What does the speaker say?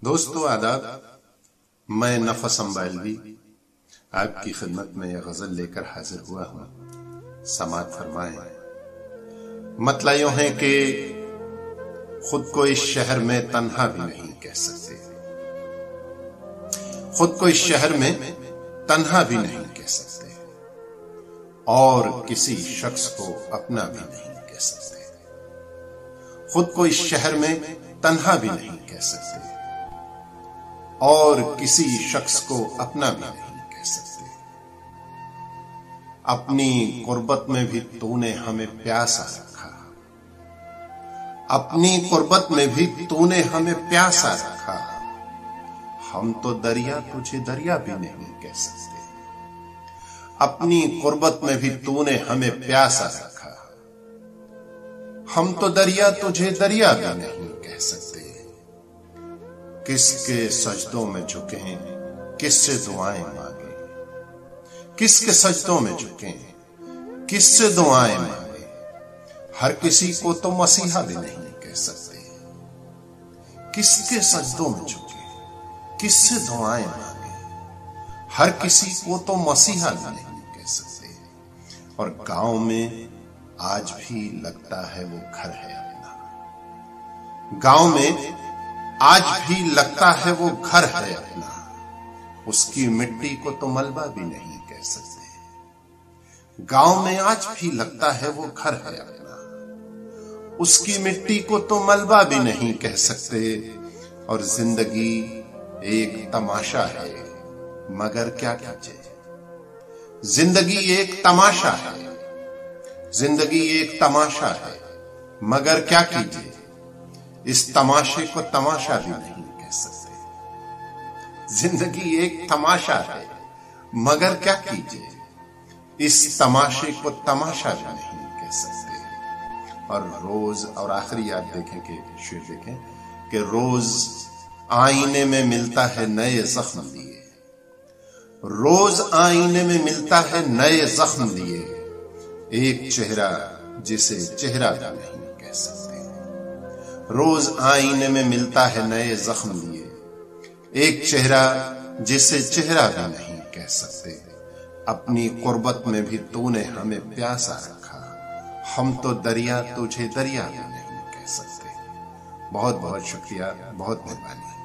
دوستو، آداب، میں نفس امبالوی آپ کی خدمت میں یہ غزل لے کر حاضر ہوا ہوں۔ سماعت فرمائیں۔ مطلع یوں ہے کہ خود کو اس شہر میں تنہا بھی نہیں کہہ سکتے۔ خود کو اس شہر میں تنہا بھی نہیں کہہ سکتے۔ اور کسی شخص کو اپنا بھی نہیں کہہ سکتے۔ خود کو اس شہر میں تنہا بھی نہیں کہہ سکتے۔ اور کسی شخص کو اپنا بھی نہیں کہہ سکتے۔ اپنی قربت میں بھی تو نے ہمیں پیاسا رکھا۔ اپنی قربت میں بھی تو نے ہمیں پیاسا رکھا۔ ہم تو دریا تجھے دریا بھی نہیں کہہ سکتے۔ اپنی قربت میں بھی تو نے ہمیں پیاسا رکھا۔ ہم تو دریا تجھے دریا بھی نہیں کہہ سکتے۔ کس کے سجدوں میں جھکیں کس سے دعائیں مانگے؟ کس کے سجدوں میں جھکیں کس سے دعائیں مانگے؟ ہر کسی کو تو مسیحا بھی نہیں کہہ سکتے۔ کس کے سجدوں میں جھکے کس سے دعائیں مانگے؟ ہر کسی کو تو مسیحا بھی نہیں کہہ سکتے۔ اور گاؤں میں آج بھی لگتا ہے وہ گھر ہے اپنا۔ گاؤں میں آج بھی لگتا ہے وہ گھر ہے اپنا۔ اس کی مٹی کو تو ملبہ بھی نہیں کہہ سکتے۔ گاؤں میں آج بھی لگتا ہے وہ گھر ہے اپنا۔ اس کی مٹی کو تو ملبہ بھی نہیں کہہ سکتے۔ اور زندگی ایک تماشا ہے، مگر کیا کیجے زندگی ایک تماشا ہے۔ زندگی ایک تماشا ہے، مگر کیا کیجیے اس تماشے کو تماشا بھی نہیں کہہ سکتے۔ زندگی ایک تماشا ہے، مگر کیا کیجیے اس تماشے کو تماشا بھی نہیں کہہ سکتے۔ اور روز اور آخری یاد دیکھیں کہ شیر دیکھیں کہ روز آئینے میں ملتا ہے نئے زخم دیے روز آئینے میں ملتا ہے نئے زخم دیے ایک چہرہ جسے چہرہ بھی نہیں کہہ سکتے۔ روز آئینے میں ملتا ہے نئے زخم لیے۔ ایک چہرہ جسے چہرہ بھی نہیں کہہ سکتے۔ اپنی قربت میں بھی تو نے ہمیں پیاسا رکھا۔ ہم تو دریا تجھے دریا بھی نہیں کہہ سکتے۔ بہت بہت شکریہ، بہت مہربانی۔